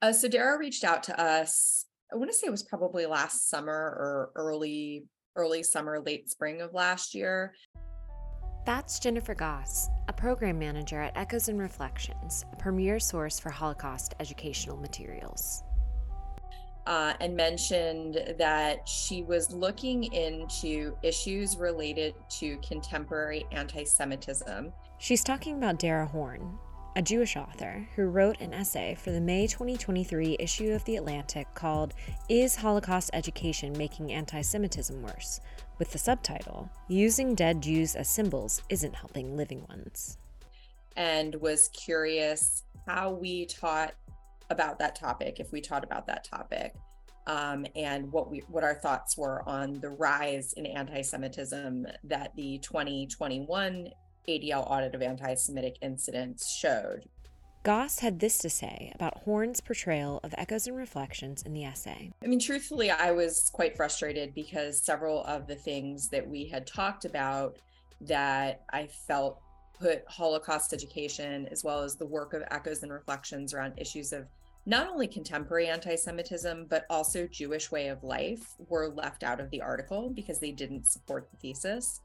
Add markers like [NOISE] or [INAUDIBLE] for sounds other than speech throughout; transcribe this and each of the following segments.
Uh, so Dara reached out to us. I want to say it was probably last summer or early early summer, late spring of last year. That's Jennifer Goss, a program manager at Echoes and Reflections, a premier source for Holocaust educational materials. Uh, and mentioned that she was looking into issues related to contemporary anti Semitism. She's talking about Dara Horn, a Jewish author who wrote an essay for the May 2023 issue of The Atlantic called Is Holocaust Education Making Anti Semitism Worse? with the subtitle Using Dead Jews as Symbols Isn't Helping Living Ones. And was curious how we taught about that topic, if we taught about that topic. Um, and what we what our thoughts were on the rise in anti-Semitism that the 2021 ADL audit of anti Semitic incidents showed. Goss had this to say about Horn's portrayal of echoes and reflections in the essay. I mean, truthfully, I was quite frustrated because several of the things that we had talked about that I felt put Holocaust education, as well as the work of echoes and reflections around issues of not only contemporary anti Semitism, but also Jewish way of life, were left out of the article because they didn't support the thesis.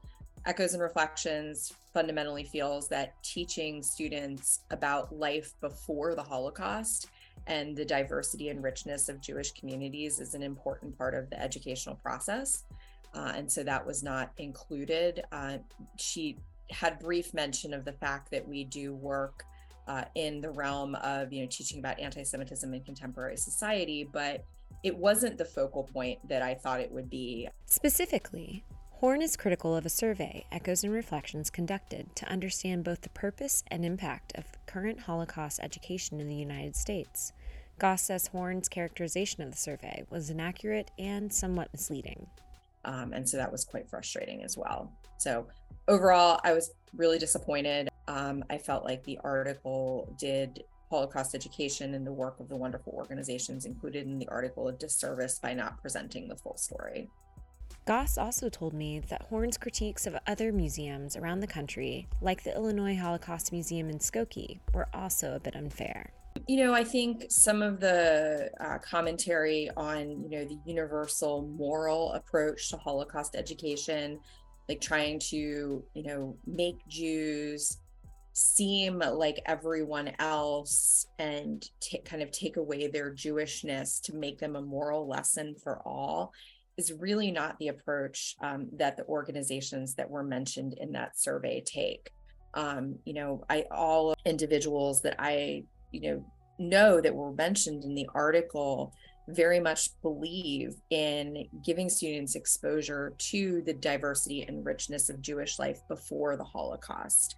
Echoes and Reflections fundamentally feels that teaching students about life before the Holocaust and the diversity and richness of Jewish communities is an important part of the educational process. Uh, and so that was not included. Uh, she had brief mention of the fact that we do work uh, in the realm of you know teaching about anti-Semitism in contemporary society, but it wasn't the focal point that I thought it would be. Specifically, Horn is critical of a survey Echoes and Reflections conducted to understand both the purpose and impact of current Holocaust education in the United States. Goss says Horn's characterization of the survey was inaccurate and somewhat misleading. Um, and so that was quite frustrating as well. So, overall, I was really disappointed. Um, I felt like the article did Holocaust education and the work of the wonderful organizations included in the article a disservice by not presenting the full story. Goss also told me that Horn's critiques of other museums around the country, like the Illinois Holocaust Museum in Skokie, were also a bit unfair. You know, I think some of the uh, commentary on, you know, the universal moral approach to Holocaust education, like trying to, you know, make Jews seem like everyone else and t- kind of take away their Jewishness to make them a moral lesson for all is really not the approach um, that the organizations that were mentioned in that survey take. Um, you know, I all individuals that I you know know that were mentioned in the article very much believe in giving students exposure to the diversity and richness of Jewish life before the Holocaust.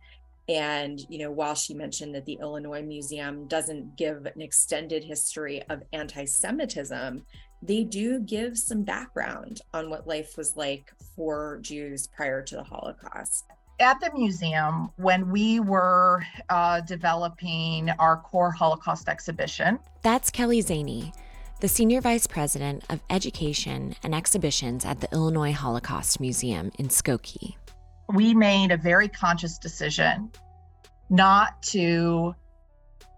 And, you know, while she mentioned that the Illinois Museum doesn't give an extended history of anti Semitism, they do give some background on what life was like for Jews prior to the Holocaust. At the museum, when we were uh, developing our core Holocaust exhibition, that's Kelley Szany, the Senior Vice President of Education and Exhibitions at the Illinois Holocaust Museum in Skokie. We made a very conscious decision not to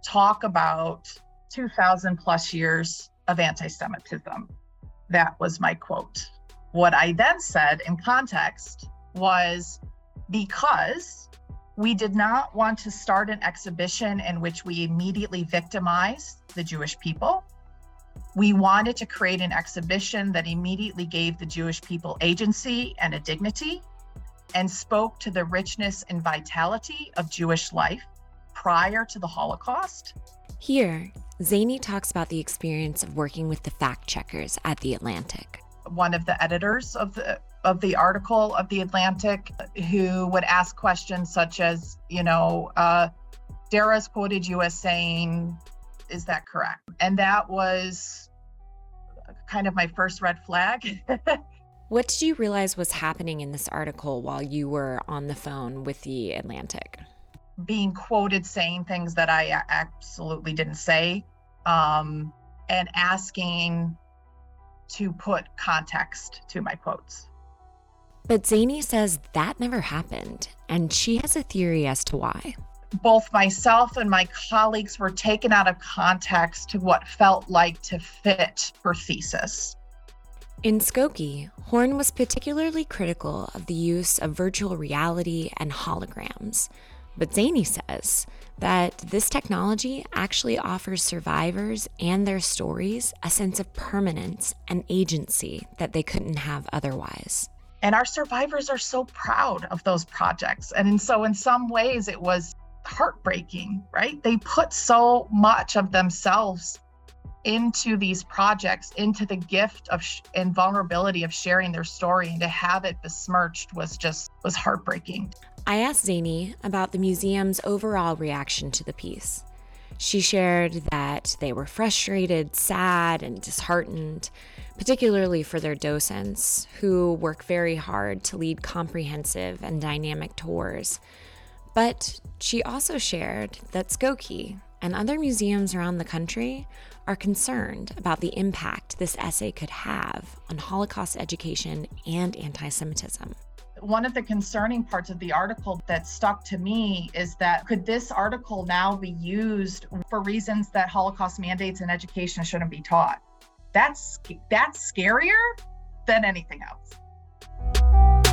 talk about 2,000 plus years of anti Semitism. That was my quote. What I then said in context was because we did not want to start an exhibition in which we immediately victimized the Jewish people. We wanted to create an exhibition that immediately gave the Jewish people agency and a dignity and spoke to the richness and vitality of Jewish life prior to the Holocaust. Here, Szany talks about the experience of working with the fact checkers at The Atlantic. One of the editors of the of the article of The Atlantic who would ask questions such as, you know, uh, Dara's quoted you as saying, is that correct? And that was kind of my first red flag. [LAUGHS] what did you realize was happening in this article while you were on the phone with The Atlantic? Being quoted saying things that I absolutely didn't say, um, and asking to put context to my quotes. But Szany says that never happened, and she has a theory as to why. both myself and my colleagues were taken out of context to what felt like to fit her thesis. In Skokie, Horn was particularly critical of the use of virtual reality and holograms. But Szany says that this technology actually offers survivors and their stories a sense of permanence and agency that they couldn't have otherwise. And our survivors are so proud of those projects. And so, in some ways, it was heartbreaking, right? They put so much of themselves into these projects, into the gift of sh- and vulnerability of sharing their story, and to have it besmirched was just was heartbreaking. I asked Szany about the museum's overall reaction to the piece. She shared that they were frustrated, sad, and disheartened, particularly for their docents, who work very hard to lead comprehensive and dynamic tours. But she also shared that Skokie and other museums around the country are concerned about the impact this essay could have on Holocaust education and anti Semitism. One of the concerning parts of the article that stuck to me is that could this article now be used for reasons that Holocaust mandates in education shouldn't be taught? That's that's scarier than anything else.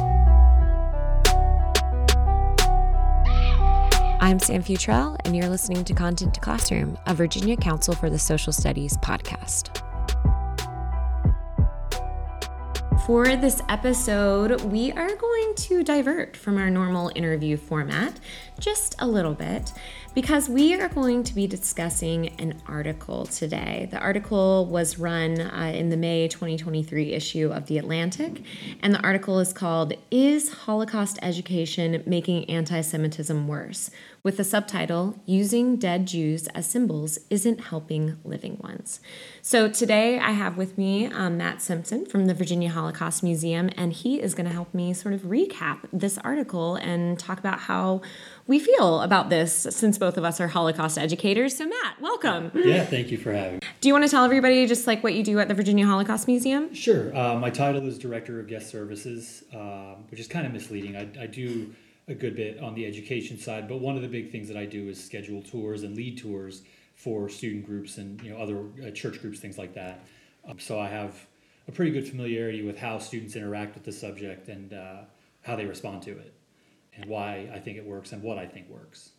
I'm Sam Futrell, and you're listening to Content to Classroom, a Virginia Council for the Social Studies podcast. For this episode, we are going to divert from our normal interview format just a little bit because we are going to be discussing an article today. The article was run uh, in the May 2023 issue of The Atlantic, and the article is called Is Holocaust Education Making Anti Semitism Worse? With the subtitle Using Dead Jews as Symbols Isn't Helping Living Ones. So today I have with me um, Matt Simpson from the Virginia Holocaust Museum, and he is going to help me sort of recap this article and talk about how we feel about this since both of us are Holocaust educators. So, Matt, welcome. Yeah, thank you for having me. Do you want to tell everybody just like what you do at the Virginia Holocaust Museum? Sure. Uh, my title is Director of Guest Services, um, which is kind of misleading. I, I do a good bit on the education side, but one of the big things that I do is schedule tours and lead tours for student groups and you know other uh, church groups, things like that. Um, so I have a pretty good familiarity with how students interact with the subject and uh, how they respond to it, and why I think it works and what I think works.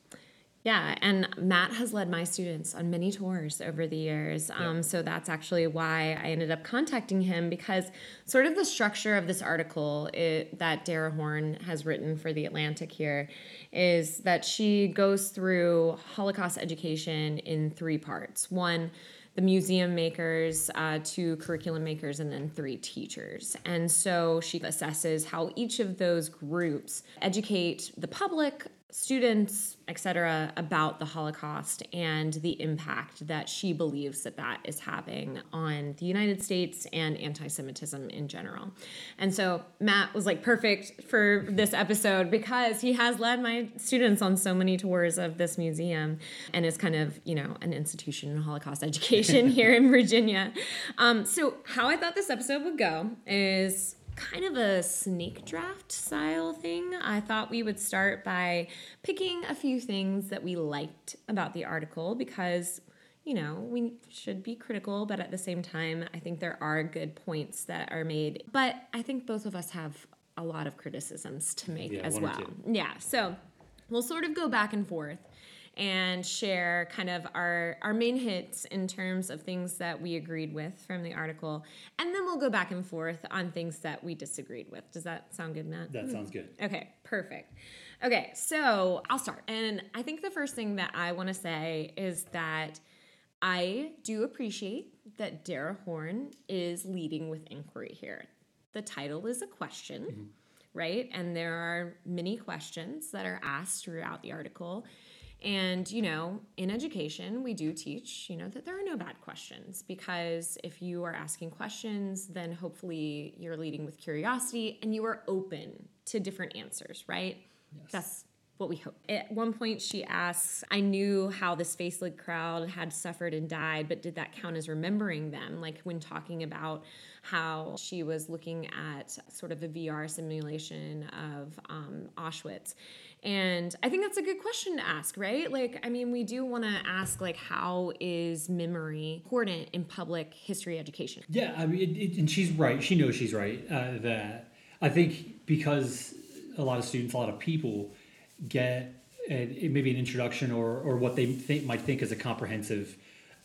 Yeah, and Matt has led my students on many tours over the years. Um, So that's actually why I ended up contacting him because, sort of, the structure of this article it, that Dara Horn has written for The Atlantic here is that she goes through Holocaust education in three parts. One, the museum makers, uh, two curriculum makers, and then three teachers. And so she assesses how each of those groups educate the public students, etc., about the Holocaust and the impact that she believes that that is having on the United States and anti-Semitism in general. And so Matt was like perfect for this episode because he has led my students on so many tours of this museum and is kind of you know an institution in Holocaust education [LAUGHS] here in Virginia. Um, so how I thought this episode would go is kind of a snake draft style thing. I thought we would start by picking a few things that we liked about the article because, you know, we should be critical, but at the same time, I think there are good points that are made. But I think both of us have a lot of criticisms to make Yeah, as well. Yeah, so we'll sort of go back and forth and share kind of our our main hits in terms of things that we agreed with from the article and then we'll go back and forth on things that we disagreed with does that sound good matt That sounds good. Mm-hmm. Okay, perfect. Okay, so I'll start. And I think the first thing that I want to say is that I do appreciate that Dara Horn is leading with inquiry here. The title is a question, mm-hmm. right? And there are many questions that are asked throughout the article. And, you know, in education, we do teach, you know, that there are no bad questions because if you are asking questions, then hopefully you're leading with curiosity and you are open to different answers, right? That's what we hope. At one point, she asks, I knew how this faceless crowd had suffered and died, but did that count as remembering them? Like when talking about how she was looking at sort of a VR simulation of um, Auschwitz. And I think that's a good question to ask, right? Like, I mean, we do want to ask, like, how is memory important in public history education? Yeah, I mean, it, it, and she's right. She knows she's right. Uh, that I think because a lot of students, a lot of people get a, maybe an introduction or, or what they think, might think is a comprehensive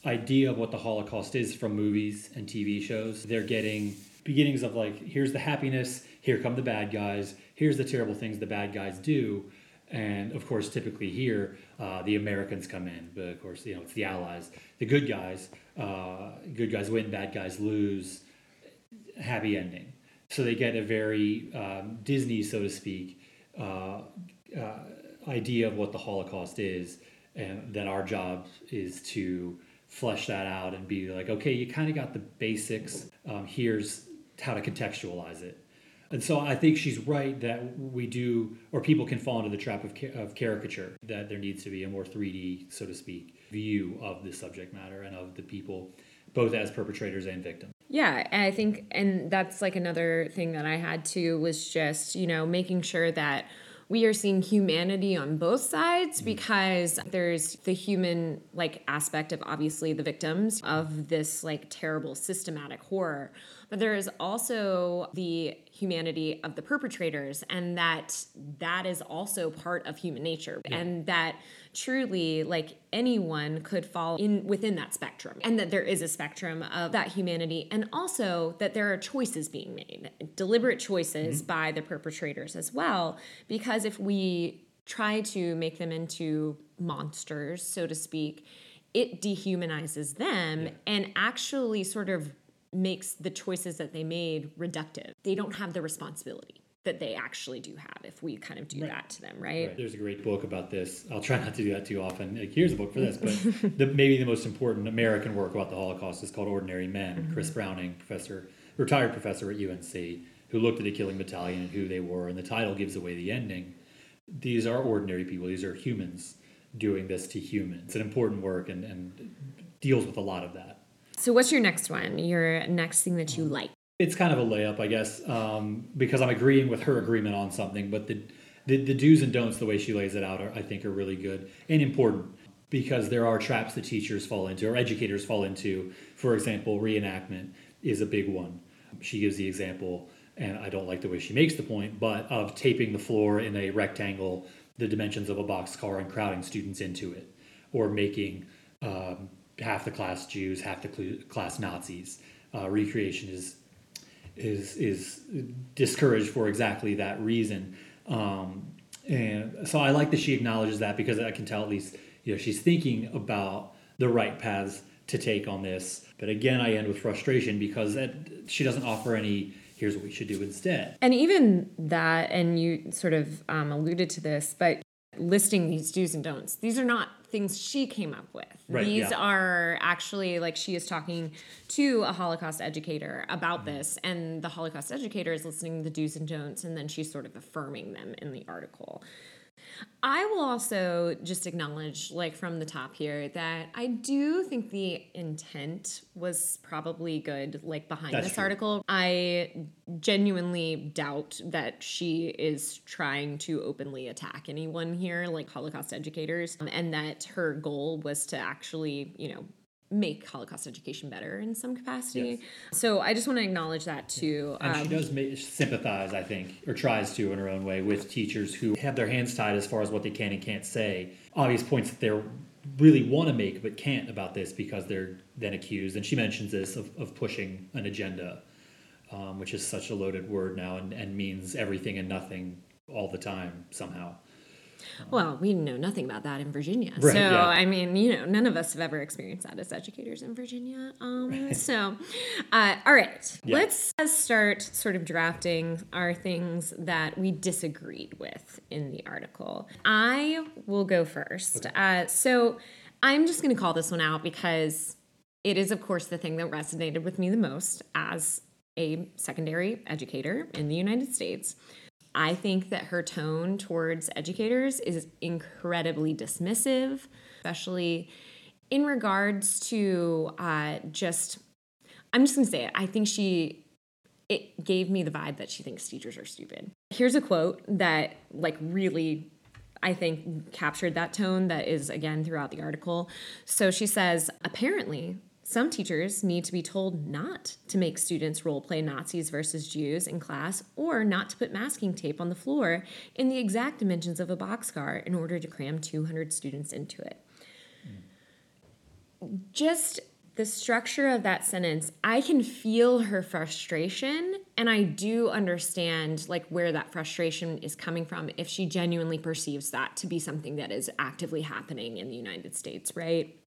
idea of what the Holocaust is from movies and TV shows. They're getting beginnings of like, here's the happiness, here come the bad guys, here's the terrible things the bad guys do. And of course, typically here, uh, the Americans come in, but of course, you know, it's the Allies. The good guys, uh, good guys win, bad guys lose, happy ending. So they get a very um, Disney, so to speak, uh, uh, idea of what the Holocaust is, and then our job is to flesh that out and be like, okay, you kind of got the basics. Um, here's how to contextualize it. And so I think she's right that we do, or people can fall into the trap of, of caricature, that there needs to be a more 3D, so to speak, view of the subject matter and of the people, both as perpetrators and victims. Yeah, I think, and that's like another thing that I had to was just, you know, making sure that we are seeing humanity on both sides because there's the human like aspect of obviously the victims of this like terrible systematic horror but there is also the humanity of the perpetrators and that that is also part of human nature yeah. and that truly like anyone could fall in within that spectrum and that there is a spectrum of that humanity and also that there are choices being made deliberate choices mm-hmm. by the perpetrators as well because if we try to make them into monsters so to speak it dehumanizes them yeah. and actually sort of makes the choices that they made reductive. They don't have the responsibility that they actually do have if we kind of do right. that to them, right? right? There's a great book about this. I'll try not to do that too often. Like, here's a book for this, but [LAUGHS] the, maybe the most important American work about the Holocaust is called Ordinary Men. Mm-hmm. Chris Browning, professor, retired professor at UNC, who looked at a killing battalion and who they were, and the title gives away the ending. These are ordinary people. These are humans doing this to humans. It's an important work and, and deals with a lot of that. So, what's your next one? Your next thing that you like? It's kind of a layup, I guess, um, because I'm agreeing with her agreement on something. But the, the, the do's and don'ts, the way she lays it out, are, I think, are really good and important because there are traps that teachers fall into or educators fall into. For example, reenactment is a big one. She gives the example, and I don't like the way she makes the point, but of taping the floor in a rectangle, the dimensions of a box car, and crowding students into it, or making um, half the class Jews, half the class Nazis. Uh, recreation is is is discouraged for exactly that reason. Um, and so I like that she acknowledges that because I can tell at least you know she's thinking about the right paths to take on this. But again, I end with frustration because that, she doesn't offer any. Here's what we should do instead. And even that, and you sort of um, alluded to this, but listing these do's and don'ts. These are not things she came up with. Right, These yeah. are actually like she is talking to a Holocaust educator about mm-hmm. this, and the Holocaust educator is listening to the do's and don'ts, and then she's sort of affirming them in the article. I will also just acknowledge, like from the top here, that I do think the intent was probably good, like behind That's this true. article. I genuinely doubt that she is trying to openly attack anyone here, like Holocaust educators, um, and that her goal was to actually, you know, make Holocaust education better in some capacity. Yes. So I just want to acknowledge that too. And um, she does make, sympathize, I think, or tries to in her own way, with teachers who have their hands tied as far as what they can and can't say. Obvious points that they really want to make but can't about this because they're then accused. And she mentions this of, of pushing an agenda, um, which is such a loaded word now and, and means everything and nothing all the time somehow. Well, we know nothing about that in Virginia. Right, so, yeah. I mean, you know, none of us have ever experienced that as educators in Virginia. Um, [LAUGHS] right. So, uh, all right, yeah. let's start sort of drafting our things that we disagreed with in the article. I will go first. Okay. Uh, so, I'm just going to call this one out because it is, of course, the thing that resonated with me the most as a secondary educator in the United States. I think that her tone towards educators is incredibly dismissive, especially in regards to uh, just, I'm just gonna say it. I think she, it gave me the vibe that she thinks teachers are stupid. Here's a quote that, like, really I think captured that tone that is again throughout the article. So she says, apparently, some teachers need to be told not to make students role play Nazis versus Jews in class or not to put masking tape on the floor in the exact dimensions of a boxcar in order to cram 200 students into it. Mm. Just the structure of that sentence, I can feel her frustration and I do understand like where that frustration is coming from if she genuinely perceives that to be something that is actively happening in the United States, right?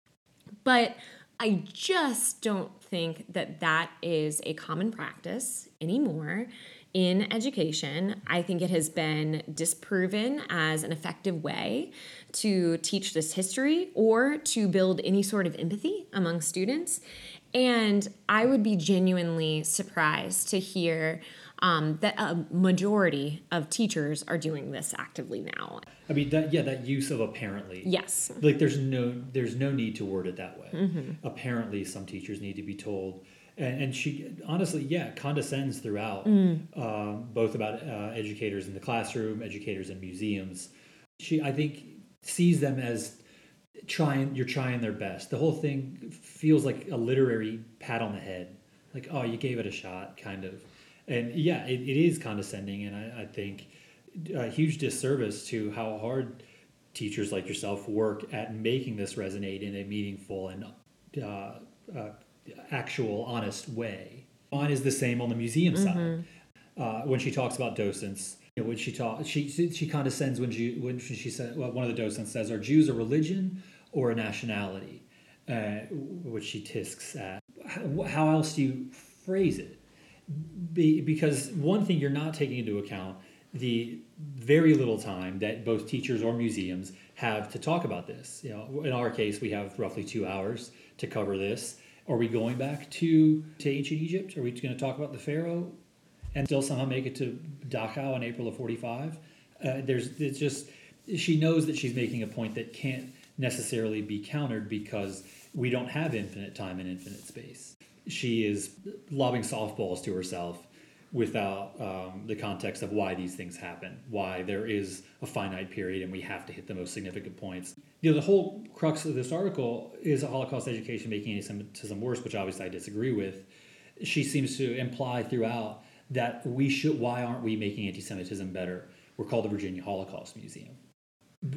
But I just don't think that that is a common practice anymore in education. I think it has been disproven as an effective way to teach this history or to build any sort of empathy among students. And I would be genuinely surprised to hear um, that a majority of teachers are doing this actively now. I mean, that yeah, that use of apparently. Yes. Like, there's no there's no need to word it that way. Mm-hmm. Apparently, some teachers need to be told and, and she honestly, yeah, condescends throughout, mm. uh, both about uh, educators in the classroom, educators in museums. She, I think, sees them as trying. You're trying their best. The whole thing feels like a literary pat on the head, like oh, you gave it a shot, kind of. And yeah, it, it is condescending, and I, I think a huge disservice to how hard teachers like yourself work at making this resonate in a meaningful and uh, uh, actual, honest way. Mine is the same on the museum mm-hmm. side. Uh, when she talks about docents, you know, when she talk, she she condescends when she when she said well, one of the docents says, "Are Jews a religion or a nationality?" Uh, which she tisks at. How, how, else do you phrase it? Be, because one thing you're not taking into account the very little time that both teachers or museums have to talk about this. You know, in our case, we have roughly two hours to cover this. Are we going back to, to ancient Egypt? Are we going to talk about the Pharaoh and still somehow make it to Dachau in April of 45? Uh, there's it's just, she knows that she's making a point that can't necessarily be countered because we don't have infinite time and infinite space. She is lobbing softballs to herself without um, the context of why these things happen, why there is a finite period and we have to hit the most significant points. You know, the whole crux of this article is Holocaust education making anti-Semitism worse, which obviously I disagree with. She seems to imply throughout that we should. Why aren't we making anti-Semitism better? We're called the Virginia Holocaust Museum.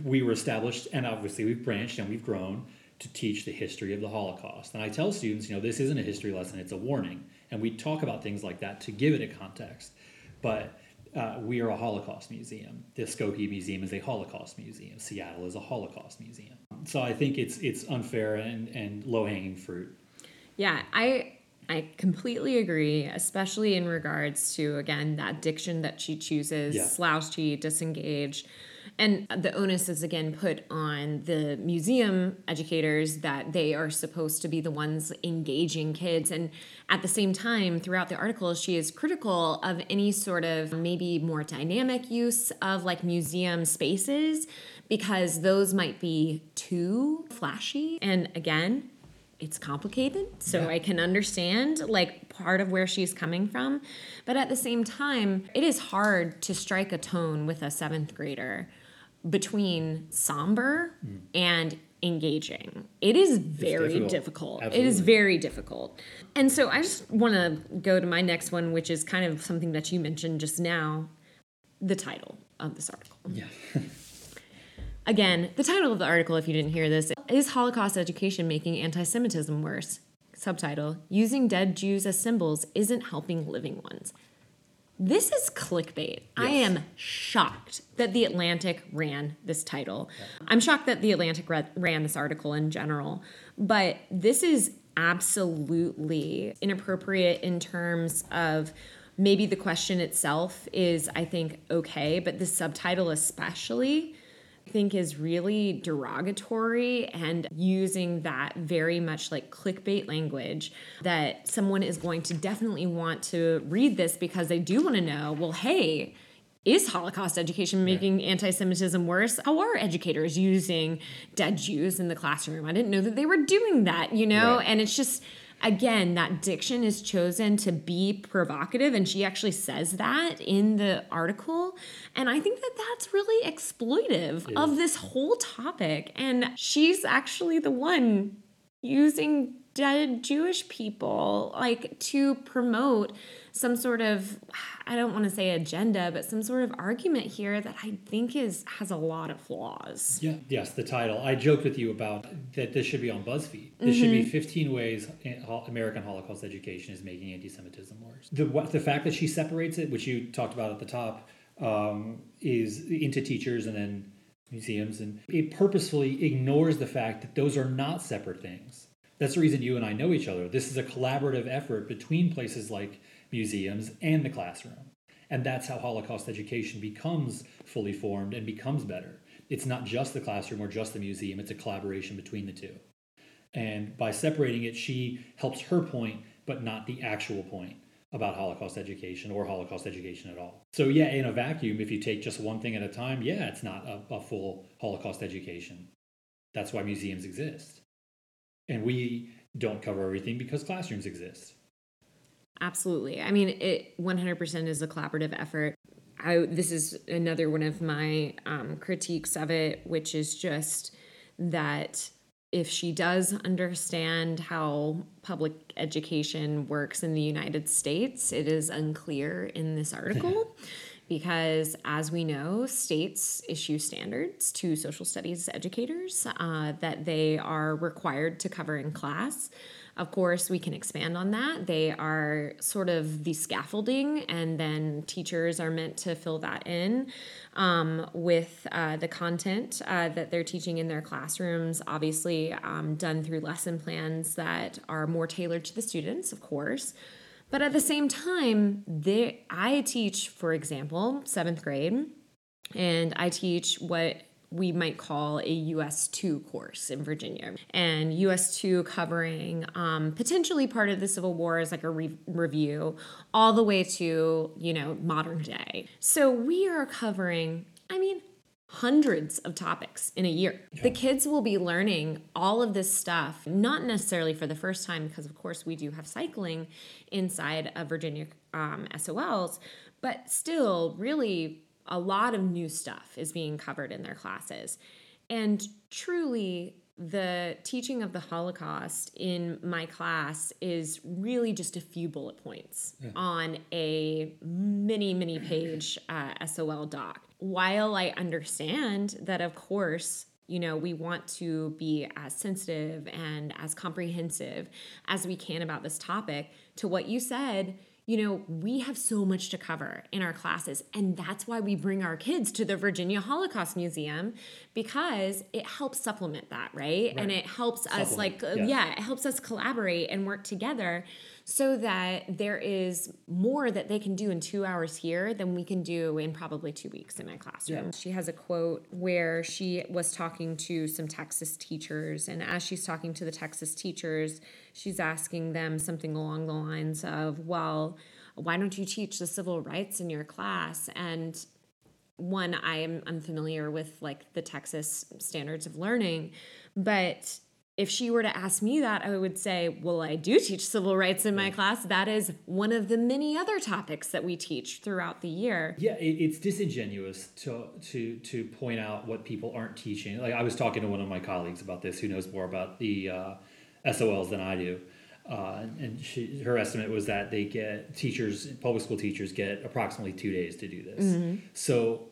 We were established, and obviously we've branched and we've grown to teach the history of the Holocaust. And I tell students, you know, this isn't a history lesson; it's a warning and we talk about things like that to give it a context. But uh, we are a Holocaust museum. The Skokie Museum is a Holocaust museum. Seattle is a Holocaust museum. So I think it's it's unfair and, and low hanging fruit. Yeah, I I completely agree, especially in regards to again that diction that she chooses, yeah. slouchy, disengaged and the onus is again put on the museum educators that they are supposed to be the ones engaging kids. And at the same time, throughout the article, she is critical of any sort of maybe more dynamic use of like museum spaces because those might be too flashy. And again, it's complicated so yeah. i can understand like part of where she's coming from but at the same time it is hard to strike a tone with a seventh grader between somber mm. and engaging. It is very difficult. difficult. It is very difficult. And so I just want to go to my next one, which is kind of something that you mentioned just now the title of this article. Yeah. [LAUGHS] Again, the title of the article, if you didn't hear this, is Holocaust Education Making Anti Semitism Worse? Subtitle Using Dead Jews as Symbols Isn't Helping Living Ones. This is clickbait. Yes. I am shocked that The Atlantic ran this title. Yeah. I'm shocked that The Atlantic ran this article in general, but this is absolutely inappropriate in terms of maybe the question itself is, I think, okay, but the subtitle especially think is really derogatory and using that very much like clickbait language that someone is going to definitely want to read this because they do want to know, well, hey, is Holocaust education making yeah. anti Semitism worse? How are educators using dead Jews in the classroom? I didn't know that they were doing that, you know? Right. And it's just, again, that diction is chosen to be provocative. And she actually says that in the article. And I think that that's really exploitive yeah. of this whole topic. And she's actually the one using dead Jewish people like to promote some sort of I don't want to say agenda, but some sort of argument here that I think is has a lot of flaws. Yeah, yes, the title. I joked with you about that this should be on BuzzFeed. This mm-hmm. should be mm-hmm. 15 ways American Holocaust education is making anti-Semitism worse. The the fact that she separates it, which you talked about at the top, um, is into teachers and then museums, and it purposefully ignores the fact that those are not separate things. That's the reason you and I know each other. This is a collaborative effort between places like museums, and the classroom. And that's how Holocaust education becomes fully formed and becomes better. It's not just the classroom or just the museum, it's a collaboration between the two. And by separating it, she helps her point, but not the actual point about Holocaust education or Holocaust education at all. So, yeah, in a vacuum, if you take just one thing at a time, yeah, it's not a, a full Holocaust education. That's why museums exist. And we don't cover everything because classrooms exist. Absolutely. I mean, it 100% is a collaborative effort. I, this is another one of my um, critiques of it, which is just that if she does understand how public education works in the United States, it is unclear in this article. [LAUGHS] because, as we know, states issue standards to social studies educators uh, that they are required to cover in class. Of course, we can expand on that. They are sort of the scaffolding, and then teachers are meant to fill that in um, with uh, the content uh, that they're teaching in their classrooms, obviously, um, done through lesson plans that are more tailored to the students, of course. But at the same time, they, I teach, for example, seventh grade, and I teach what we might call a US 2 course in Virginia. And US 2 covering um, potentially part of the Civil War as like a re- review, all the way to, you know, modern day. So we are covering, I mean, hundreds of topics in a year. Yeah. The kids will be learning all of this stuff, not necessarily for the first time, because of course we do have cycling inside of Virginia um, SOLs, but still really a lot of new stuff is being covered in their classes. And truly, the teaching of the Holocaust in my class is really just a few bullet points yeah. on a many, many page uh, SOL doc. While I understand that, of course, you know, we want to be as sensitive and as comprehensive as we can about this topic, to what you said, you know, we have so much to cover in our classes. And that's why we bring our kids to the Virginia Holocaust Museum because it helps supplement that, right? right. And it helps supplement. us, like, uh, yes. yeah, it helps us collaborate and work together so that there is more that they can do in two hours here than we can do in probably two weeks in my classroom. Yeah. She has a quote where she was talking to some Texas teachers, and as she's talking to the Texas teachers, she's asking them something along the lines of, Well, why don't you teach the civil rights in your class? And one, I am unfamiliar with like the Texas standards of learning, but if she were to ask me that, I would say, Well, I do teach civil rights in my class. That is one of the many other topics that we teach throughout the year. Yeah, it's disingenuous to to to point out what people aren't teaching. Like I was talking to one of my colleagues about this, who knows more about the uh, SOLs than I do. Uh, and she, her estimate was that they get teachers, public school teachers, get approximately two days to do this. Mm-hmm. So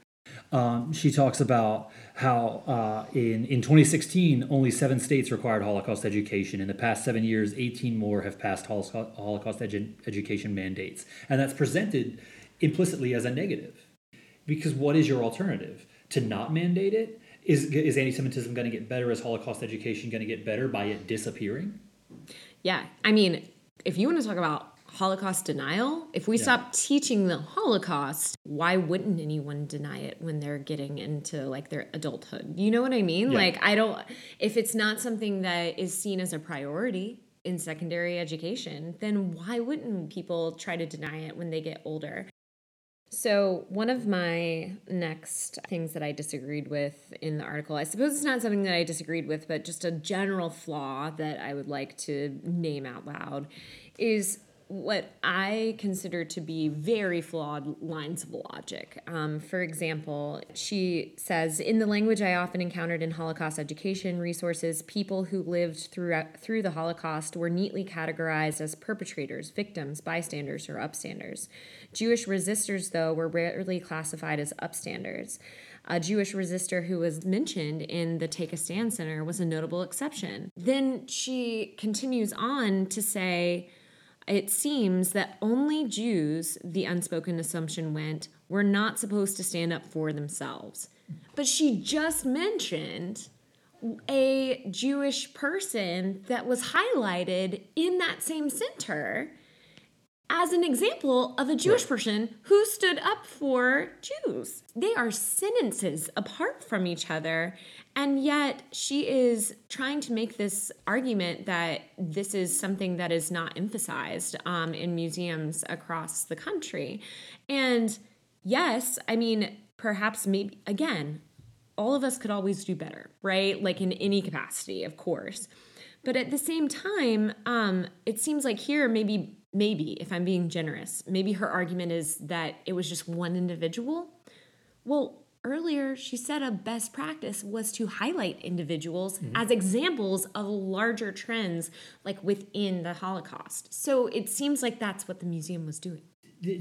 um, she talks about how uh, in, in 2016, only seven states required Holocaust education. In the past seven years, 18 more have passed Holocaust edu- education mandates. And that's presented implicitly as a negative. Because what is your alternative? To not mandate it? Is, is anti Semitism going to get better? Is Holocaust education going to get better by it disappearing? Yeah. I mean, if you want to talk about Holocaust denial. If we yeah. stop teaching the Holocaust, why wouldn't anyone deny it when they're getting into like their adulthood? You know what I mean? Yeah. Like, I don't, if it's not something that is seen as a priority in secondary education, then why wouldn't people try to deny it when they get older? So, one of my next things that I disagreed with in the article, I suppose it's not something that I disagreed with, but just a general flaw that I would like to name out loud, is what I consider to be very flawed lines of logic. Um, for example, she says, in the language I often encountered in Holocaust education resources, people who lived through, through the Holocaust were neatly categorized as perpetrators, victims, bystanders, or upstanders. Jewish resistors, though, were rarely classified as upstanders. A Jewish resistor who was mentioned in the Take a Stand Center was a notable exception. Then she continues on to say, it seems that only Jews, the unspoken assumption went, were not supposed to stand up for themselves. But she just mentioned a Jewish person that was highlighted in that same center as an example of a Jewish right. person who stood up for Jews. They are sentences apart from each other. And yet she is trying to make this argument that this is something that is not emphasized um, in museums across the country. And yes, I mean, perhaps maybe, again, all of us could always do better, right? Like in any capacity, of course. But at the same time, um, it seems like here, maybe, maybe, if I'm being generous, maybe her argument is that it was just one individual. Well, earlier she said a best practice was to highlight individuals mm-hmm. as examples of larger trends like within the holocaust so it seems like that's what the museum was doing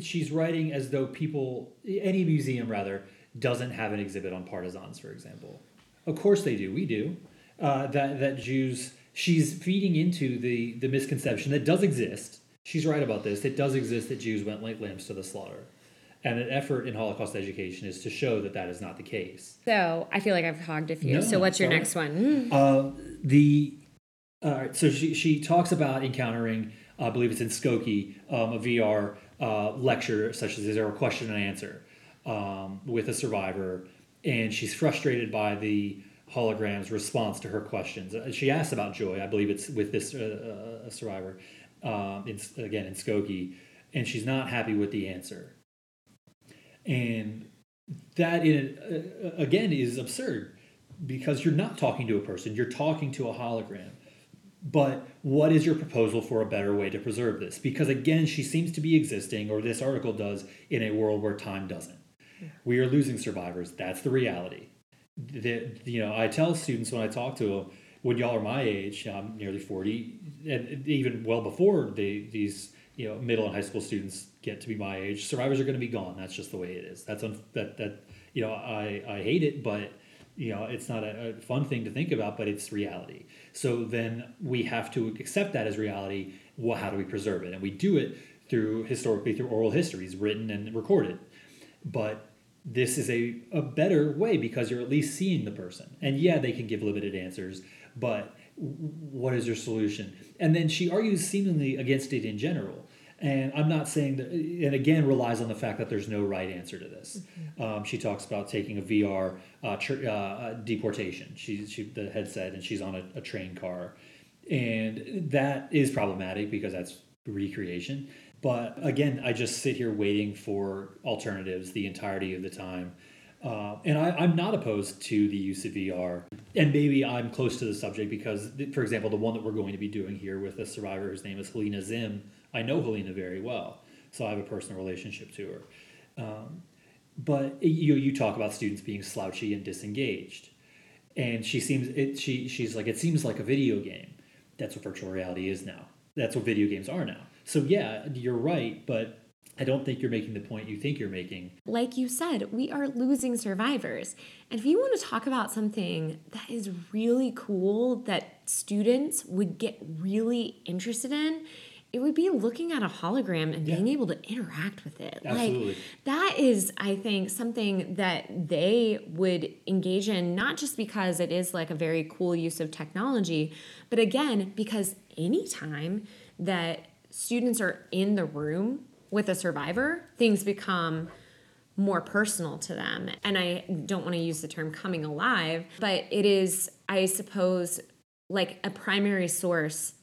she's writing as though people any museum rather doesn't have an exhibit on partisans for example of course they do we do uh, that that jews she's feeding into the the misconception that does exist. She's right about this. It does exist that Jews went like lambs to the slaughter. And an effort in Holocaust education is to show that that is not the case. So I feel like I've hogged a few. No, so what's your sorry. next one? Uh, the uh, so she she talks about encountering, I believe it's in Skokie, um, a VR uh, lecture such as is there a question and answer um, with a survivor, and she's frustrated by the hologram's response to her questions. Uh, she asks about joy. I believe it's with this uh, uh, survivor, um, in, again in Skokie, and she's not happy with the answer. And that in, uh, again is absurd because you're not talking to a person; you're talking to a hologram. But what is your proposal for a better way to preserve this? Because again, she seems to be existing, or this article does, in a world where time doesn't. We are losing survivors. That's the reality that you know I tell students when I talk to them when y'all are my age, I'm nearly forty, and even well before the, these you know middle and high school students get to be my age, survivors are going to be gone. That's just the way it is. That's un, that that you know I I hate it, but you know it's not a, a, fun thing to think about, but it's reality. So then we have to accept that as reality. Well, how do we preserve it? And we do it through historically through oral histories, written and recorded. But this is a, a better way because you're at least seeing the person. And yeah, they can give limited answers, but what is your solution? And then she argues seemingly against it in general. And I'm not saying that, and again, relies on the fact that there's no right answer to this. Mm-hmm. Um, she talks about taking a VR uh, tr- uh, deportation. She, she, the headset, and she's on a, a train car. And that is problematic because that's recreation. But again, I just sit here waiting for alternatives the entirety of the time. Uh, and I, am not opposed to the use of VR. And maybe I'm close to the subject because, for example, the one that we're going to be doing here with a survivor whose name is Helena Zim, I know Helena very well. So I have a personal relationship to her. Um, but you, you talk about students being slouchy and disengaged. And she seems, it, she, she's like, it seems like a video game. That's what virtual reality is now. That's what video games are now so yeah, you're right, but I don't think you're making the point you think you're making. Like you said, we are losing survivors. And if you want to talk about something that is really cool that students would get really interested in, it would be looking at a hologram and being able to interact with it. Absolutely. Like that is, I think, something that they would engage in, not just because it is like a very cool use of technology, but again, because anytime that students are in the room with a survivor, things become more personal to them. And I don't want to use the term coming alive, but it is, I suppose, like a primary source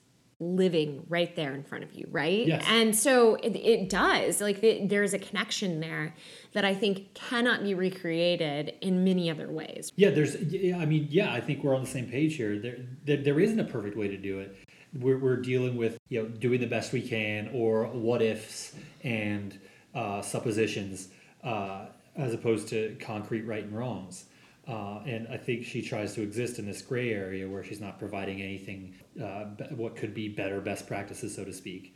living right there in front of you, right? Yes. And so it, it does. Like it, there's a connection there that I think cannot be recreated in many other ways. Yeah, there's. I mean, yeah, I think we're on the same page here. There, there, there isn't a perfect way to do it. We're, we're dealing with you know doing the best we can, or what ifs and uh, suppositions, uh, as opposed to concrete right and wrongs. Uh, and I think she tries to exist in this gray area where she's not providing anything, uh, what could be better best practices, so to speak.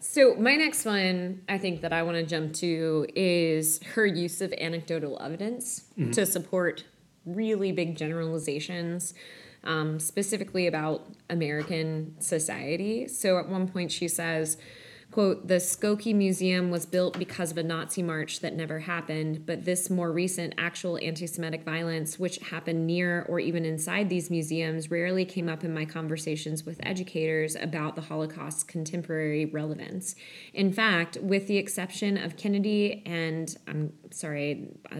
So, my next one I think that I want to jump to is her use of anecdotal evidence mm-hmm. to support really big generalizations, um, specifically about American society. So, at one point, she says, Quote, the Skokie Museum was built because of a Nazi march that never happened, but this more recent actual anti Semitic violence, which happened near or even inside these museums, rarely came up in my conversations with educators about the Holocaust's contemporary relevance. In fact, with the exception of Kennedy and, I'm sorry, uh,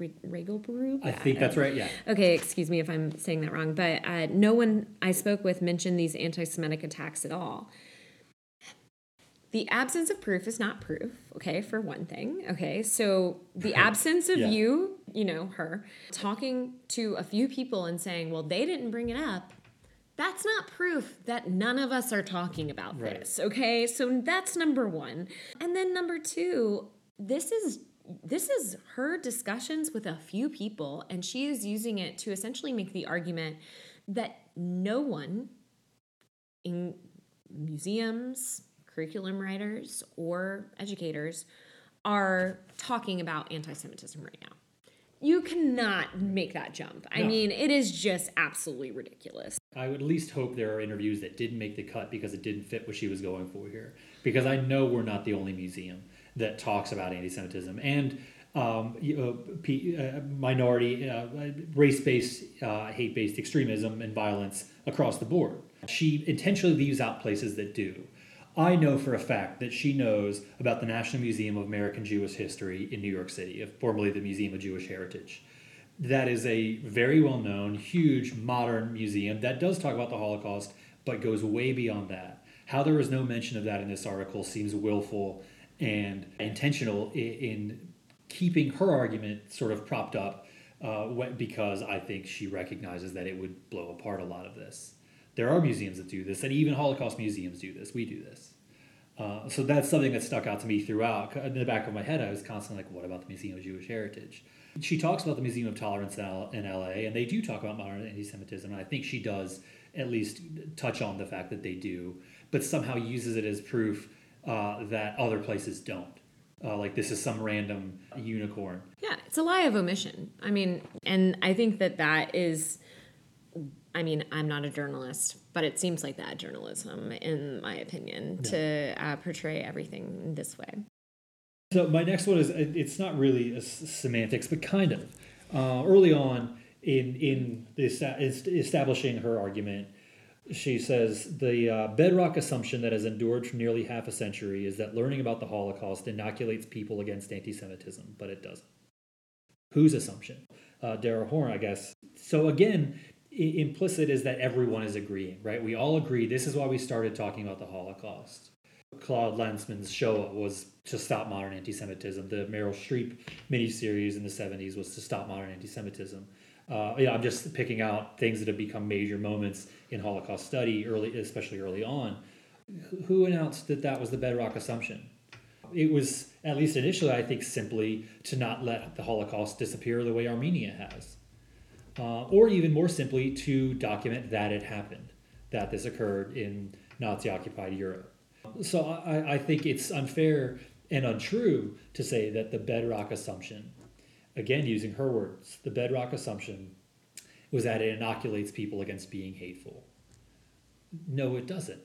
Regelbrug? I think that's right, yeah. Okay, excuse me if I'm saying that wrong, but uh, no one I spoke with mentioned these anti Semitic attacks at all the absence of proof is not proof, okay, for one thing. Okay, so the [LAUGHS] absence of yeah. you, you know, her, talking to a few people and saying, well, they didn't bring it up, that's not proof that none of us are talking about right. this, okay? So that's number one. And then number two, this is this is her discussions with a few people and she is using it to essentially make the argument that no one in museums curriculum writers or educators are talking about anti Semitism right now. You cannot make that jump. I no. mean, it is just absolutely ridiculous. I would at least hope there are interviews that didn't make the cut because it didn't fit what she was going for here. Because I know we're not the only museum that talks about anti Semitism. And um, uh, minority, uh, race based, uh, hate based extremism and violence across the board. She intentionally leaves out places that do. I know for a fact that she knows about the National Museum of American Jewish History in New York City, formerly the Museum of Jewish Heritage. That is a very well known, huge, modern museum that does talk about the Holocaust, but goes way beyond that. How there was no mention of that in this article seems willful and intentional in keeping her argument sort of propped up uh, because I think she recognizes that it would blow apart a lot of this. There are museums that do this, and even Holocaust museums do this. We do this. Uh, so that's something that stuck out to me throughout. In the back of my head, I was constantly like, what about the Museum of Jewish Heritage? She talks about the Museum of Tolerance in LA, and they do talk about modern anti Semitism, and I think she does at least touch on the fact that they do, but somehow uses it as proof uh, that other places don't. Uh, like this is some random unicorn. Yeah, it's a lie of omission. I mean, and I think that that is I mean, I'm not a journalist, but it seems like that journalism, in my opinion, yeah. to uh, portray everything this way. So my next one is it's not really semantics, but kind of. Uh, early on in in this establishing her argument, she says the uh, bedrock assumption that has endured for nearly half a century is that learning about the Holocaust inoculates people against anti-Semitism, but it doesn't. Whose assumption? Uh, Dara Horn, I guess. So again, implicit is that everyone is agreeing, right? We all agree this is why we started talking about the Holocaust. Claude Lanzmann's Shoah was to stop modern anti Semitism. The Meryl Streep miniseries in the 70s was to stop modern anti Semitism. Uh, yeah, I'm just picking out things that have become major moments in Holocaust study, early, especially early on. Who announced that that was the bedrock assumption? It was, at least initially, I think, simply to not let the Holocaust disappear the way Armenia has uh, or even more simply to document that it happened, that this occurred in Nazi occupied Europe. So I, I think it's unfair and untrue to say that the bedrock assumption, again using her words, the bedrock assumption was that it inoculates people against being hateful. No, it doesn't.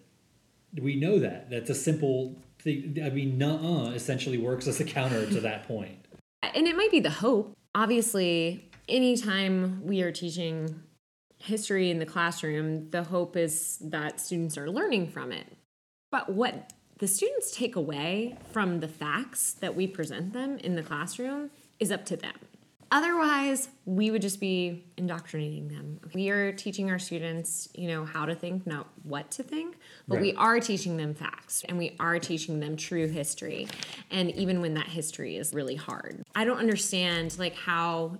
We know that. That's a simple thing. I mean, nuh essentially works as a counter to that point. And it might be the hope. Obviously, anytime we are teaching history in the classroom, the hope is that students are learning from it. But what the students take away from the facts that we present them in the classroom is up to them. Otherwise, we would just be indoctrinating them. We are teaching our students, you know, how to think, not what to think, but right. we are teaching them facts and we are teaching them true history. And even when that history is really hard. I don't understand like how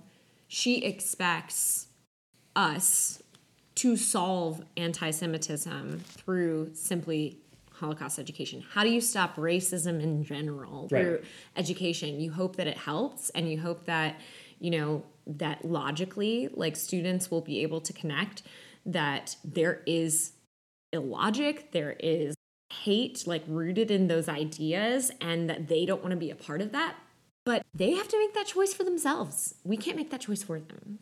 she expects us to solve anti-Semitism through simply Holocaust education? How do you stop racism in general through education? You hope that it helps and you hope that you know, that logically, like students will be able to connect that there is illogic, there is hate like rooted in those ideas, and that they don't want to be a part of that. But they have to make that choice for themselves. We can't make that choice for them.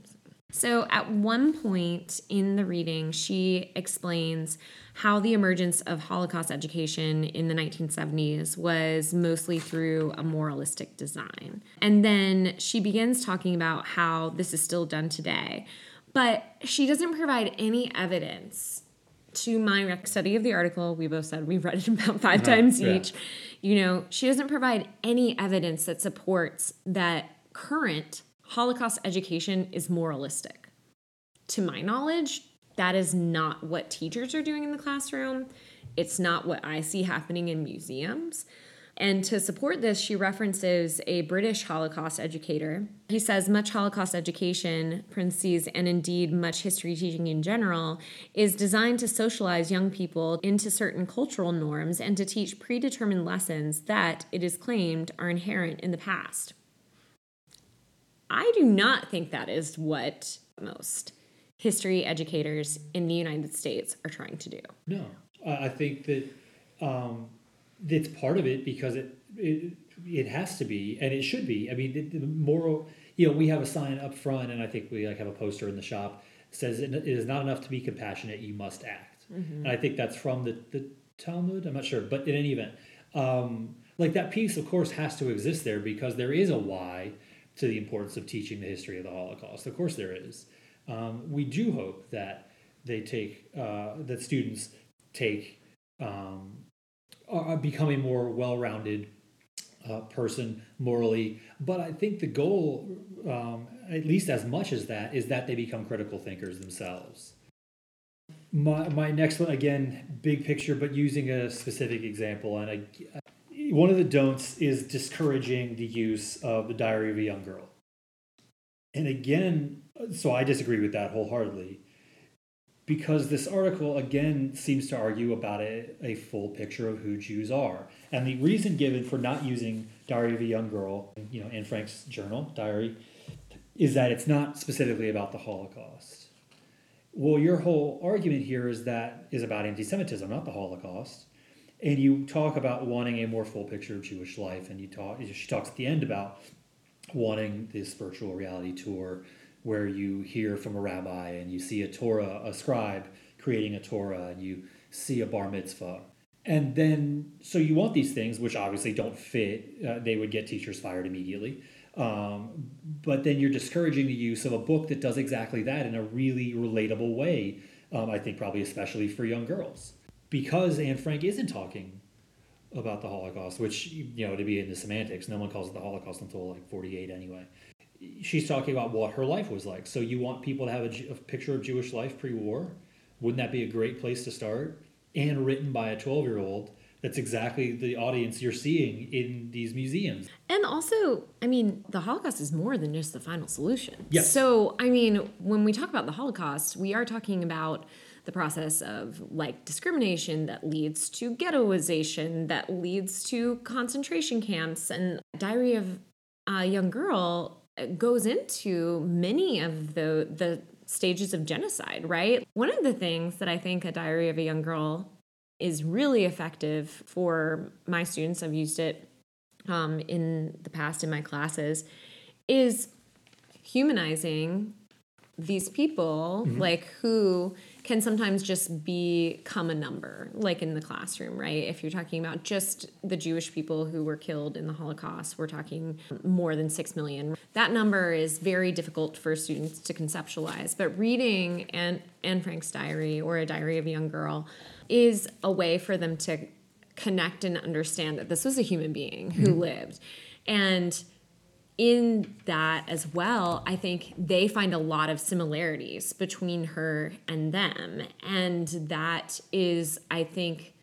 So, at one point in the reading, she explains how the emergence of Holocaust education in the 1970s was mostly through a moralistic design. And then she begins talking about how this is still done today. But she doesn't provide any evidence to my study of the article. We both said we've read it [LAUGHS] about 5 uh-huh, times yeah. each. You know, she doesn't provide any evidence that supports that current Holocaust education is moralistic. To my knowledge, that is not what teachers are doing in the classroom. It's not what I see happening in museums. And to support this, she references a British Holocaust educator. He says much Holocaust education, parentheses, and indeed much history teaching in general, is designed to socialize young people into certain cultural norms and to teach predetermined lessons that, it is claimed, are inherent in the past. I do not think that is what most history educators in the United States are trying to do. No, I think that um, it's part of it because it, it it has to be and it should be. I mean, the, the moral. You know, we have a sign up front, and I think we like have a poster in the shop says it is not enough to be compassionate; you must act. Mm-hmm. And I think that's from the the Talmud. I'm not sure, but in any event, um, like that piece, of course, has to exist there because there is a why to the importance of teaching the history of the Holocaust. Of course, there is. Um, we do hope that they take uh, that students take um, are become a more well-rounded uh, person morally. But I think the goal, um, at least as much as that, is that they become critical thinkers themselves. My, my next one again, big picture, but using a specific example, and I, one of the don'ts is discouraging the use of the Diary of a Young Girl. And again, so I disagree with that wholeheartedly because this article again seems to argue about a, a full picture of who Jews are. And the reason given for not using Diary of a Young Girl, you know, Anne Frank's journal, diary, is that it's not specifically about the Holocaust. Well, your whole argument here is that is about anti-Semitism, not the Holocaust and you talk about wanting a more full picture of Jewish life, and you talk. She talks at the end about wanting this virtual reality tour where you hear from a rabbi and you see a Torah, a scribe creating a Torah, and you see a bar mitzvah. And then, so you want these things, which obviously don't fit. Uh, they would get teachers fired immediately. Um, but then you're discouraging the use of a book that does exactly that in a really relatable way. Um, I think probably especially for young girls because Anne Frank isn't talking about the Holocaust, which you know to be in the semantics, no one calls it the Holocaust until like forty eight anyway. She's talking about what her life was like. So you want people to have a, a picture of Jewish life pre war? Wouldn't that be a great place to start? And written by a twelve year old. That's exactly the audience you're seeing in these museums. And also, I mean, the Holocaust is more than just the final solution. Yes. So, I mean, when we talk about the Holocaust, we are talking about the process of like discrimination that leads to ghettoization, that leads to concentration camps. And Diary of a Young Girl goes into many of the, the stages of genocide, right? One of the things that I think a Diary of a Young Girl is really effective for my students, I've used it um, in the past in my classes, is humanizing these people mm-hmm. like who can sometimes just become a number, like in the classroom, right? If you're talking about just the Jewish people who were killed in the Holocaust, we're talking more than six million. That number is very difficult for students to conceptualize. But reading Anne, Anne Frank's diary or a diary of a young girl is a way for them to connect and understand that this was a human being who mm-hmm. lived. And in that as well, I think they find a lot of similarities between her and them. And that is, I think,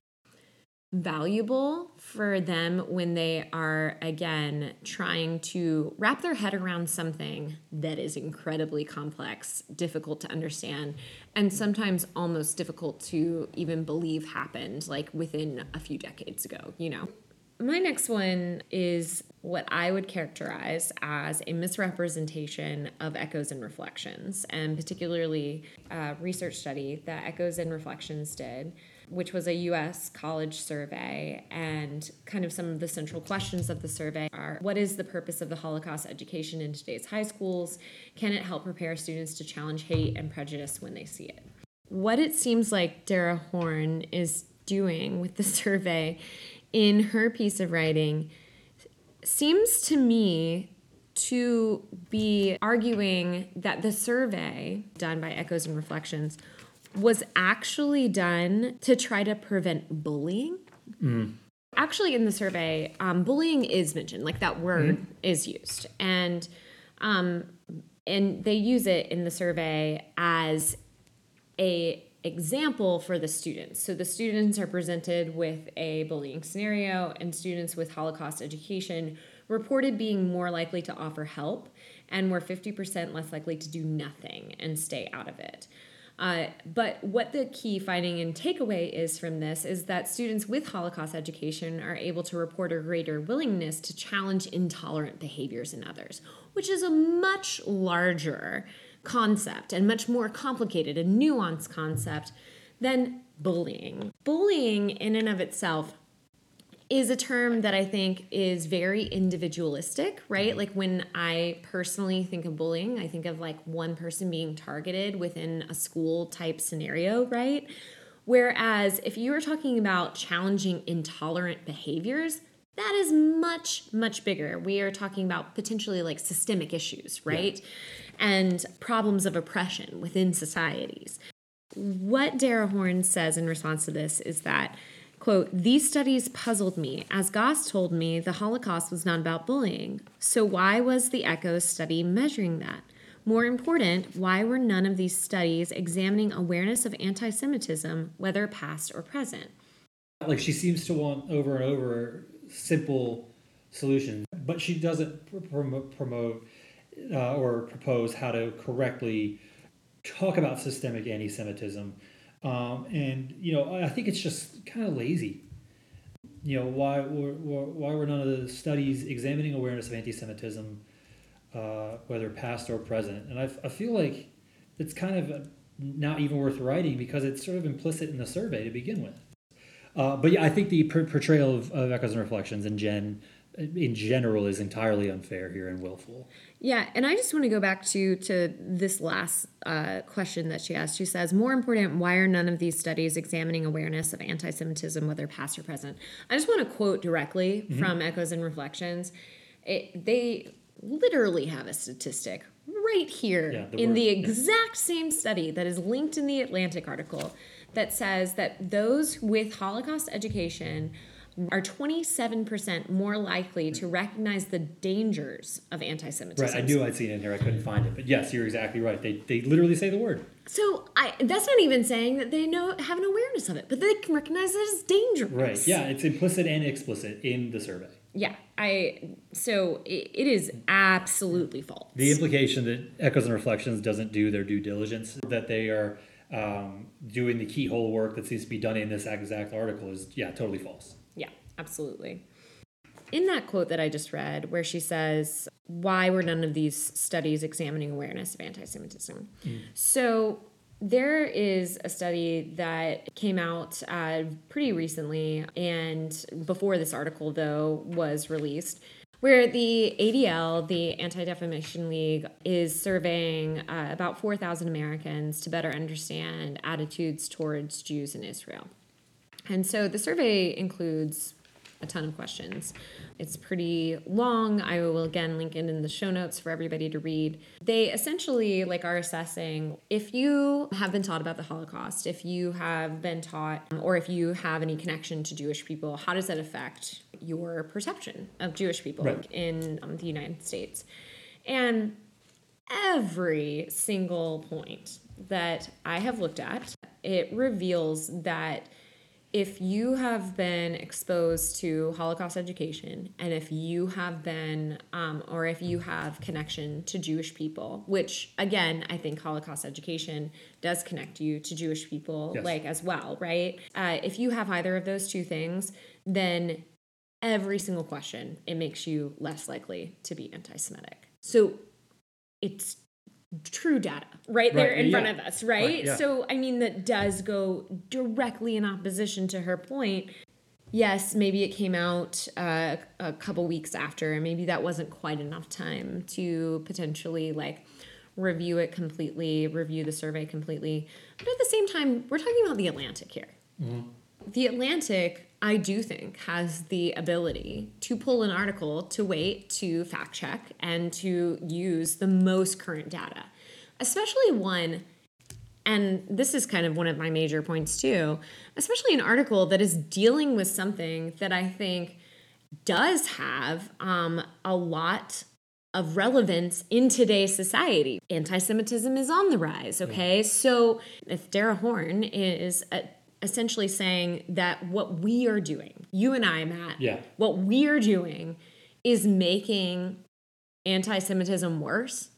valuable for them when they are, again, trying to wrap their head around something that is incredibly complex, difficult to understand, and sometimes almost difficult to even believe happened like within a few decades ago, you know? My next one is what I would characterize as a misrepresentation of echoes and reflections, and particularly a research study that Echoes and Reflections did, which was a US college survey. And kind of some of the central questions of the survey are What is the purpose of the Holocaust education in today's high schools? Can it help prepare students to challenge hate and prejudice when they see it? What it seems like Dara Horn is doing with the [LAUGHS] survey in her piece of writing seems to me to be arguing that the survey done by Echoes and Reflections was actually done to try to prevent bullying. Mm. Actually, in the survey, um, bullying is mentioned, like that word mm. is used, and um, and they use it in the survey as a example for the students. So the students are presented with a bullying scenario, and students with Holocaust education reported being more likely to offer help and were 50% less likely to do nothing and stay out of it. Uh, but what the key finding and takeaway is from this is that students with Holocaust education are able to report a greater willingness to challenge intolerant behaviors in others, which is a much larger concept and much more complicated and nuanced concept than bullying. Bullying, in and of itself, is a term that I think is very individualistic, right? Mm-hmm. Like when I personally think of bullying, I think of like one person being targeted within a school type scenario, right? Whereas if you are talking about challenging intolerant behaviors, that is much, much bigger. We are talking about potentially like systemic issues, right? Yeah and problems of oppression within societies. What Dara Horn says in response to this is that, quote, these studies puzzled me. As Goss told me, the Holocaust was not about bullying. So why was the ECHOES study measuring that? More important, why were none of these studies examining awareness of anti Semitism, whether past or present? Like she seems to want over and over simple solutions, but she doesn't promote uh, or propose how to correctly talk about systemic anti-Semitism. Um, and you know, I think it's just kind of lazy. You know, why were why were none of the studies examining awareness of anti-Semitism, uh, whether past or present? And I, I feel like it's kind of not even worth writing because it's sort of implicit in the survey to begin with. Uh, but yeah, I think the portrayal of, of echoes and reflections and Jen in general is entirely unfair here and willful. Yeah, and I just want to go back to to this last uh, question that she asked. She says, "More important, why are none of these studies examining awareness of anti-Semitism, whether past or present?" I just want to quote directly mm-hmm. from Echoes and Reflections. It, they literally have a statistic right here yeah, the in word, the exact yeah. same study that is linked in the Atlantic article that says that those with Holocaust education are 27% more likely to recognize the dangers of anti Semitism. Right, I knew I'd seen it in here. I couldn't find it. But yes, you're exactly right. They, they literally say the word. So I, that's not even saying that they know have an awareness of it, but they can recognize it as dangerous. Right, yeah, it's implicit and explicit in the survey. Yeah, I so it, it is absolutely false. The implication that Echoes and Reflections doesn't do their due diligence, that they are um, doing the keyhole work that seems to be done in this exact article is, yeah, totally false. Absolutely. In that quote that I just read, where she says, Why were none of these studies examining awareness of anti Semitism? Mm. So, there is a study that came out uh, pretty recently, and before this article, though, was released, where the ADL, the Anti Defamation League, is surveying uh, about 4,000 Americans to better understand attitudes towards Jews in Israel. And so the survey includes a ton of questions. It's pretty long. I will again link it in the show notes for everybody to read. They essentially like are assessing if you have been taught about the Holocaust, if you have been taught or if you have any connection to Jewish people, how does that affect your perception of Jewish people Right. in um, the United States? And every single point that I have looked at, it reveals that if you have been exposed to Holocaust education and if you have been, um, or if you have connection to Jewish people, which again, I think Holocaust education does connect you to Jewish people, Yes. like as well, right? Uh, if you have either of those two things, then every single question, it makes you less likely to be anti Semitic. So it's true data right there Right, in front of us, right? Right, yeah. So, I mean, that does go directly in opposition to her point. Yes, maybe it came out uh, a couple weeks after, and maybe that wasn't quite enough time to potentially like review it completely, review the survey completely. But at the same time, we're talking about the Atlantic here. The Atlantic, I do think, has the ability to pull an article to wait, to fact check, and to use the most current data, especially one. And this is kind of one of my major points too, especially an article that is dealing with something that I think does have um, a lot of relevance in today's society. Anti Semitism is on the rise, okay? So if Dara Horn is uh, essentially saying that what we are doing, you and I, Matt, Yeah. what we are doing is making anti Semitism worse,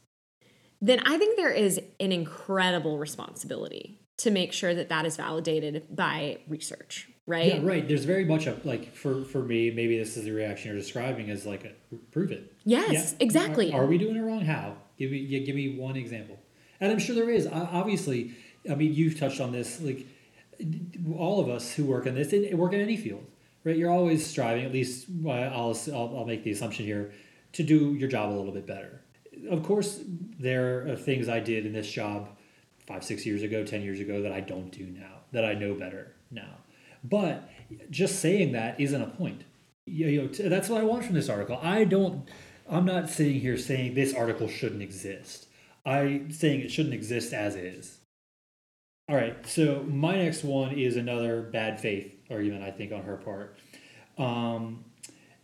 then I think there is an incredible responsibility to make sure that that is validated by research, right? Yeah, right. There's very much a like for for me. Maybe this is the reaction you're describing as like a, prove it. Yes, exactly. Are, are we doing it wrong? How? Give me yeah, give me one example. And I'm sure there is. Obviously, I mean you've touched on this. Like all of us who work in this, work in any field, right? You're always striving. At least I'll, I'll I'll make the assumption here to do your job a little bit better. Of course, there are things I did in this job five, six years ago, ten years ago that I don't do now. That I know better now. But just saying that isn't a point. You know, that's what I want from this article. I don't. I'm not sitting here saying this article shouldn't exist. I'm saying it shouldn't exist as is. All right. So my next one is another bad faith argument. I think on her part. Um,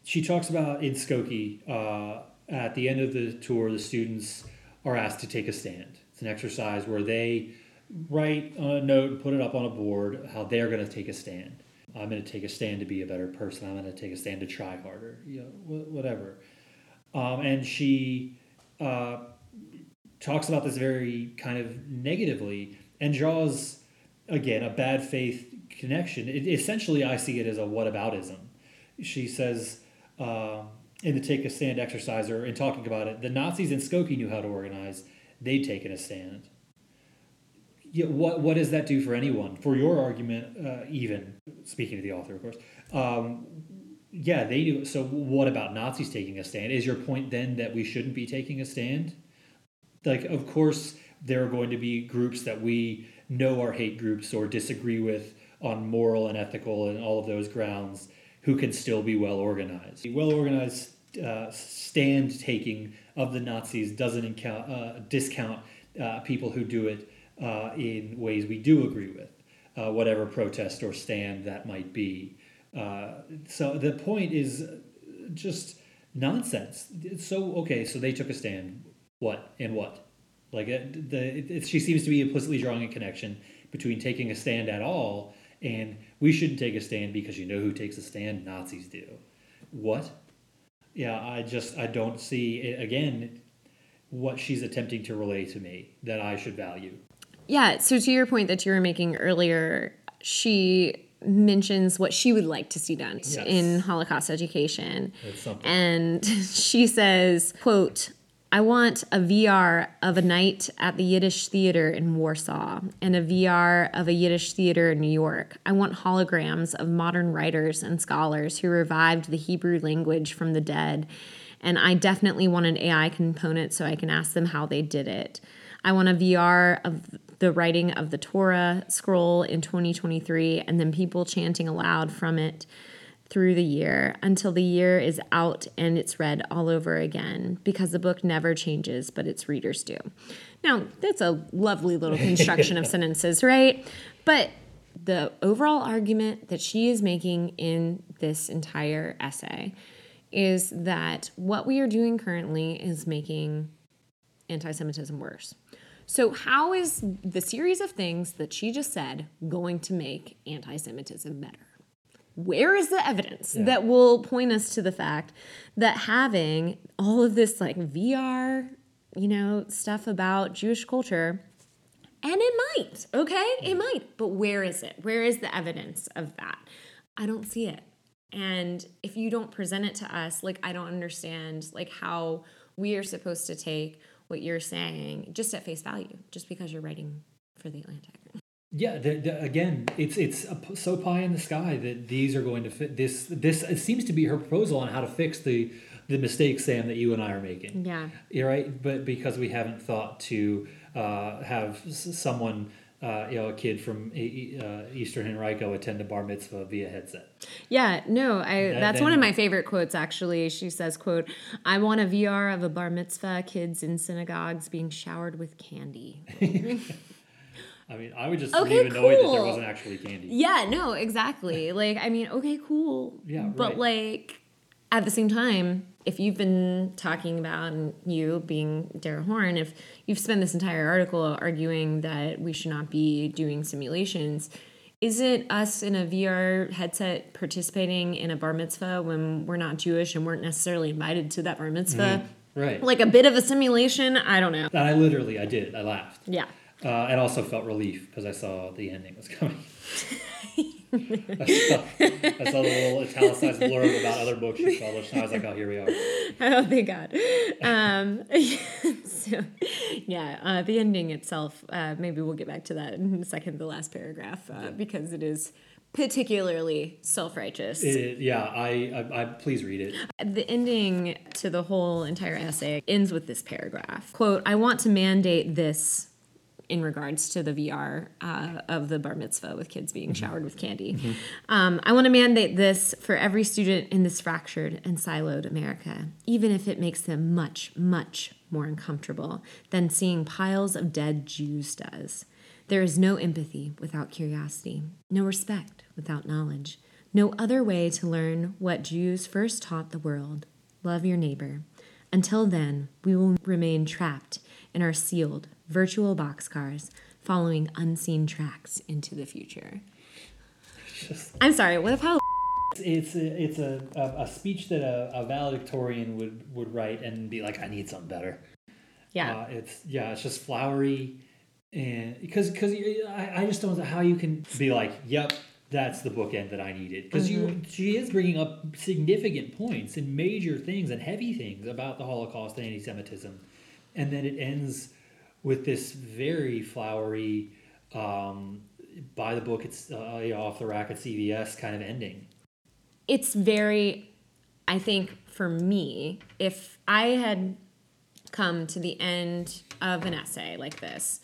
she talks about in Skokie uh, at the end of the tour, the students are asked to take a stand. It's an exercise where they write a note and put it up on a board how they're going to take a stand. I'm going to take a stand to be a better person. I'm going to take a stand to try harder. You know, whatever. Um, and she uh, talks about this very kind of negatively and draws again a bad faith connection. It, essentially, I see it as a whataboutism. She says um in the take a stand exercise or in talking about it, the Nazis in Skokie knew how to organize. They'd taken a stand. Yeah, what what does that do for anyone? For your argument, uh, even speaking to the author, of course. Um, yeah, they do. So, what about Nazis taking a stand? Is your point then that we shouldn't be taking a stand? Like, of course, there are going to be groups that we know are hate groups or disagree with on moral and ethical and all of those grounds who can still be well organized. The well organized uh, stand taking of the Nazis doesn't incount, uh, discount uh, people who do it uh, in ways we do agree with, uh, whatever protest or stand that might be. Uh, so the point is just nonsense. So okay, so they took a stand. What and what? Like it, the it, it- she seems to be implicitly drawing a connection between taking a stand at all and we shouldn't take a stand because you know who takes a stand? Nazis do. What? Yeah, I just I don't see it, again what she's attempting to relay to me that I should value. Yeah. So to your point that you were making earlier, she mentions what she would like to see done in Holocaust education. And [LAUGHS] she says, quote, I want a VR of a night at the Yiddish theater in Warsaw and a VR of a Yiddish theater in New York. I want holograms of modern writers and scholars who revived the Hebrew language from the dead. And I definitely want an AI component so I can ask them how they did it. I want a VR of the writing of the Torah scroll in 2023 and then people chanting aloud from it through the year until the year is out and it's read all over again because the book never changes, but its readers do. Now, that's a lovely little construction of [LAUGHS] sentences, right? But the overall argument that she is making in this entire essay is that what we are doing currently is making anti Semitism worse. So, how is the series of things that she just said going to make anti Semitism better? Where is the evidence yeah. that will point us to the fact that having all of this like VR, you know, stuff about Jewish culture, and it might, okay? It might, but where is it? Where is the evidence of that? I don't see it. And if you don't present it to us, like I don't understand like how we are supposed to take what you're saying just at face value, just because you're writing for the Atlantic. Yeah, the, the, again, it's it's so pie in the sky that these are going to fit this. This it seems to be her proposal on how to fix the the mistakes, Sam, that you and I are making. Yeah, you're right. But because we haven't thought to uh, have someone uh, you know, a kid from uh, Eastern Henrico attend a bar mitzvah via headset. Yeah, no, I that's then, one of my favorite quotes actually. She says, "quote I want a VR of a bar mitzvah, kids in synagogues being showered with candy." [LAUGHS] [LAUGHS] I mean, I would just okay, leave cool. that there wasn't actually candy. Yeah, no, exactly. [LAUGHS] like, I mean, okay, cool. Yeah, but right. like at the same time, if you've been talking about and you being Dara Horn, if you've spent this entire article arguing that we should not be doing simulations, is it us in a VR headset participating in a bar mitzvah when we're not Jewish and weren't necessarily invited to that bar mitzvah? Mm, right. Like a bit of a simulation? I don't know. I literally, I did. I laughed. Yeah. Uh, and also felt relief because I saw the ending was [LAUGHS] coming. [LAUGHS] I, saw, I saw the little italicized blurb about other books she published, and I was like, "Oh, here we are." [LAUGHS] Oh, thank God. Um, so, yeah, uh, the ending itself. Uh, maybe we'll get back to that in a second. The last paragraph, uh, because it is particularly self-righteous. yeah, I, I, I please read it. The ending to the whole entire essay ends with this paragraph. Quote, I want to mandate this in regards to the VR uh, of the bar mitzvah with kids being mm-hmm. showered with candy. Mm-hmm. Um, I want to mandate this for every student in this fractured and siloed America, even if it makes them much, much more uncomfortable than seeing piles of dead Jews does. There is no empathy without curiosity, no respect without knowledge, no other way to learn what Jews first taught the world love your neighbor. Until then, we will remain trapped in our sealed, virtual boxcars following unseen tracks into the future. Just, I'm sorry, what how it's a, it's a, a, a speech that a, a, valedictorian would, would write and be like, I need something better. Yeah. Uh, it's yeah, it's just flowery and because because I, I just don't know how you can be like, yep, that's the bookend that I needed because mm-hmm. you she is bringing up significant points and major things and heavy things about the Holocaust and anti-Semitism, and then it ends with this very flowery, um, by the book, it's uh, off the rack at CVS kind of ending. It's very, I think for me, if I had come to the end of an essay like this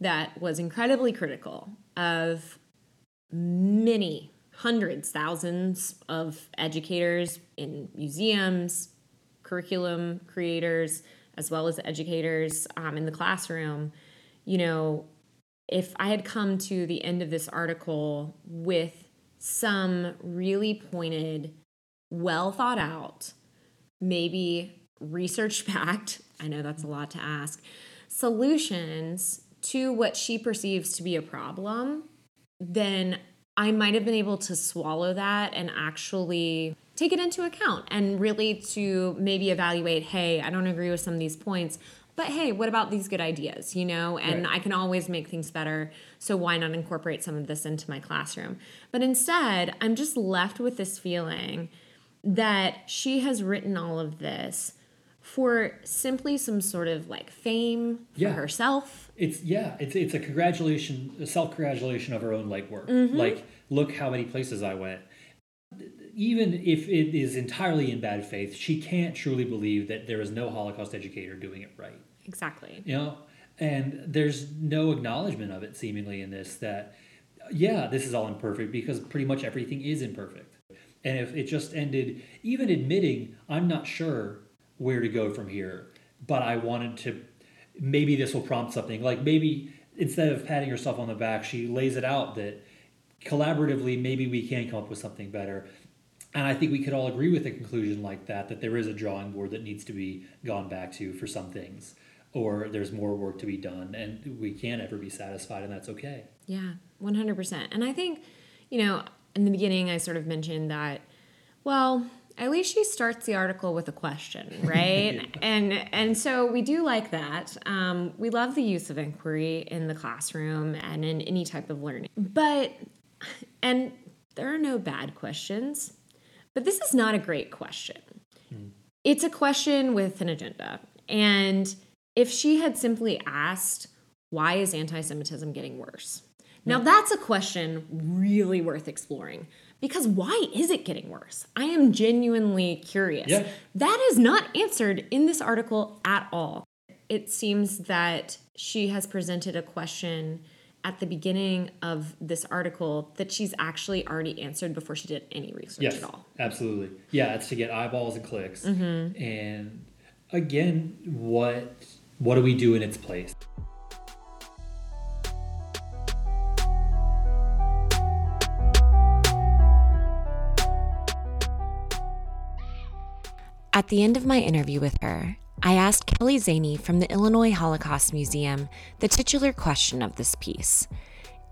that was incredibly critical of many hundreds, thousands of educators in museums, curriculum creators, as well as educators um, in the classroom, you know, if I had come to the end of this article with some really pointed, well thought out, maybe research backed, [LAUGHS] I know that's a lot to ask, solutions to what she perceives to be a problem, then I might have been able to swallow that and actually take it into account and really to maybe evaluate hey, I don't agree with some of these points, but hey, what about these good ideas, you know? And right. I can always make things better. So why not incorporate some of this into my classroom? But instead, I'm just left with this feeling that she has written all of this for simply some sort of like fame for yeah. herself. It's yeah, it's it's a congratulation, a self congratulation of her own light work. Mm-hmm. Like, look how many places I went even if it is entirely in bad faith, she can't truly believe that there is no Holocaust educator doing it right. Exactly. You know, and there's no acknowledgement of it seemingly in this that, yeah, this is all imperfect because pretty much everything is imperfect. And if it just ended, even admitting, I'm not sure where to go from here, but I wanted to, maybe this will prompt something. Like maybe instead of patting herself on the back, she lays it out that collaboratively, maybe we can come up with something better. And I think we could all agree with a conclusion like that, that there is a drawing board that needs to be gone back to for some things, or there's more work to be done, and we can't ever be satisfied, and that's okay. Yeah, 100%. And I think, you know, in the beginning, I sort of mentioned that, well, at least she starts the article with a question, [LAUGHS] right? yeah. And and so we do like that. Um, we love the use of inquiry in the classroom and in any type of learning. But and there are no bad questions, but this is not a great question. Hmm. It's a question with an agenda. And if she had simply asked, why is anti Semitism getting worse? Now, that's a question really worth exploring because why is it getting worse? I am genuinely curious. Yeah. That is not answered in this article at all. It seems that she has presented a question at the beginning of this article that she's actually already answered before she did any research yes, at all. Absolutely. Yeah, it's to get eyeballs and clicks. Mm-hmm. And again, what what do we do in its place? At the end of my interview with her, I asked Kelley Szany from the Illinois Holocaust Museum the titular question of this piece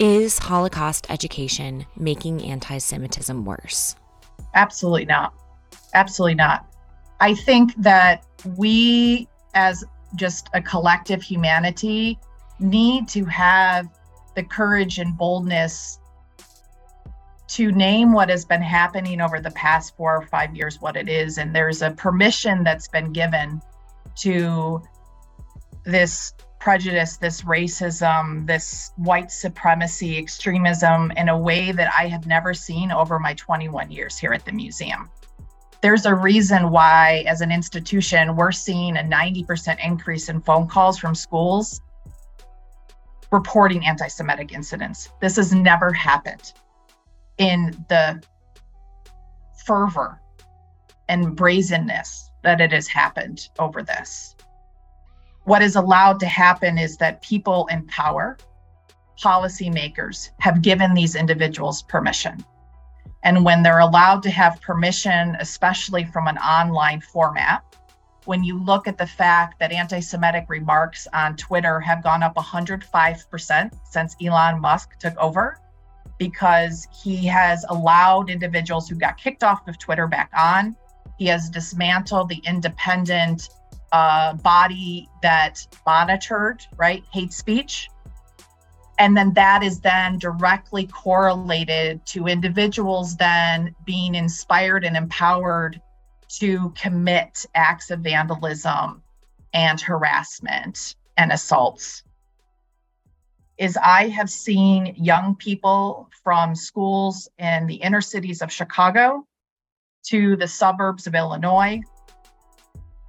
Is Holocaust education making anti Semitism worse? Absolutely not. Absolutely not. I think that we, as just a collective humanity, need to have the courage and boldness to name what has been happening over the past four or five years what it is and there's a permission that's been given to this prejudice this racism this white supremacy extremism in a way that i have never seen over my 21 years here at the museum. There's a reason why as an institution we're seeing a 90% increase in phone calls from schools reporting anti-semitic incidents. This has never happened. In the fervor and brazenness that it has happened over this. What is allowed to happen is that people in power, policymakers, have given these individuals permission. And when they're allowed to have permission, especially from an online format, when you look at the fact that anti Semitic remarks on Twitter have gone up 105% since Elon Musk took over, because he has allowed individuals who got kicked off of Twitter back on. He has dismantled the independent uh, body that monitored, right, hate speech. And then that is then directly correlated to individuals then being inspired and empowered to commit acts of vandalism and harassment and assaults is I have seen young people from schools in the inner cities of Chicago to the suburbs of Illinois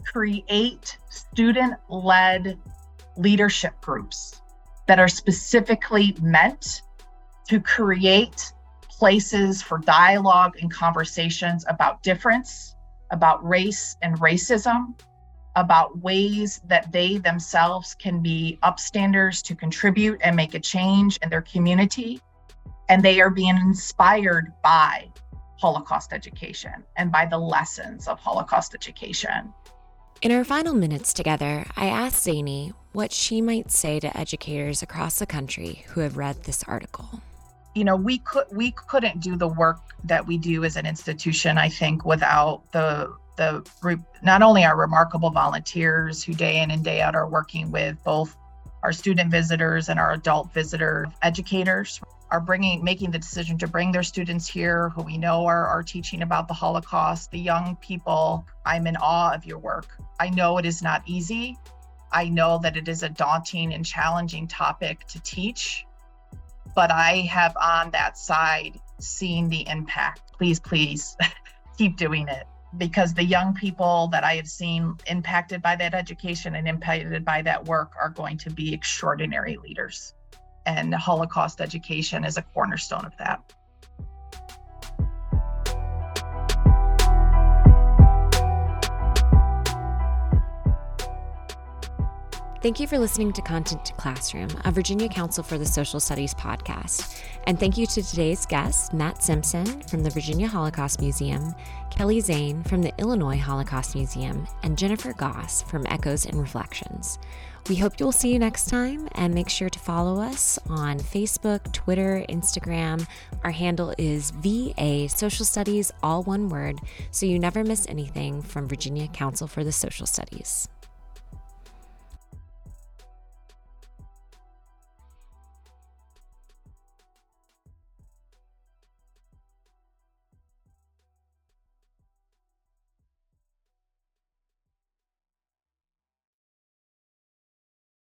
create student led leadership groups that are specifically meant to create places for dialogue and conversations about difference, about race and racism, about ways that they themselves can be upstanders to contribute and make a change in their community. And they are being inspired by Holocaust education and by the lessons of Holocaust education. In our final minutes together, I asked Szany what she might say to educators across the country who have read this article. You know, we could we couldn't do the work that we do as an institution, I think, without the the not only our remarkable volunteers who day in and day out are working with both our student visitors and our adult visitor educators are bringing making the decision to bring their students here who we know are, are teaching about the holocaust the young people i'm in awe of your work. I know it is not easy. I know that it is a daunting and challenging topic to teach but i have on that side seen the impact. Please please [LAUGHS] keep doing it because the young people that I have seen impacted by that education and impacted by that work are going to be extraordinary leaders and Holocaust education is a cornerstone of that. Thank you for listening to Content to Classroom, a Virginia Council for the Social Studies podcast. And thank you to today's guests, Matt Simpson from the Virginia Holocaust Museum, Kelley Szany from the Illinois Holocaust Museum, and Jennifer Goss from Echoes and Reflections. We hope you'll see you next time and make sure to follow us on Facebook, Twitter, Instagram. Our handle is VA Social Studies, all one word, so you never miss anything from Virginia Council for the Social Studies.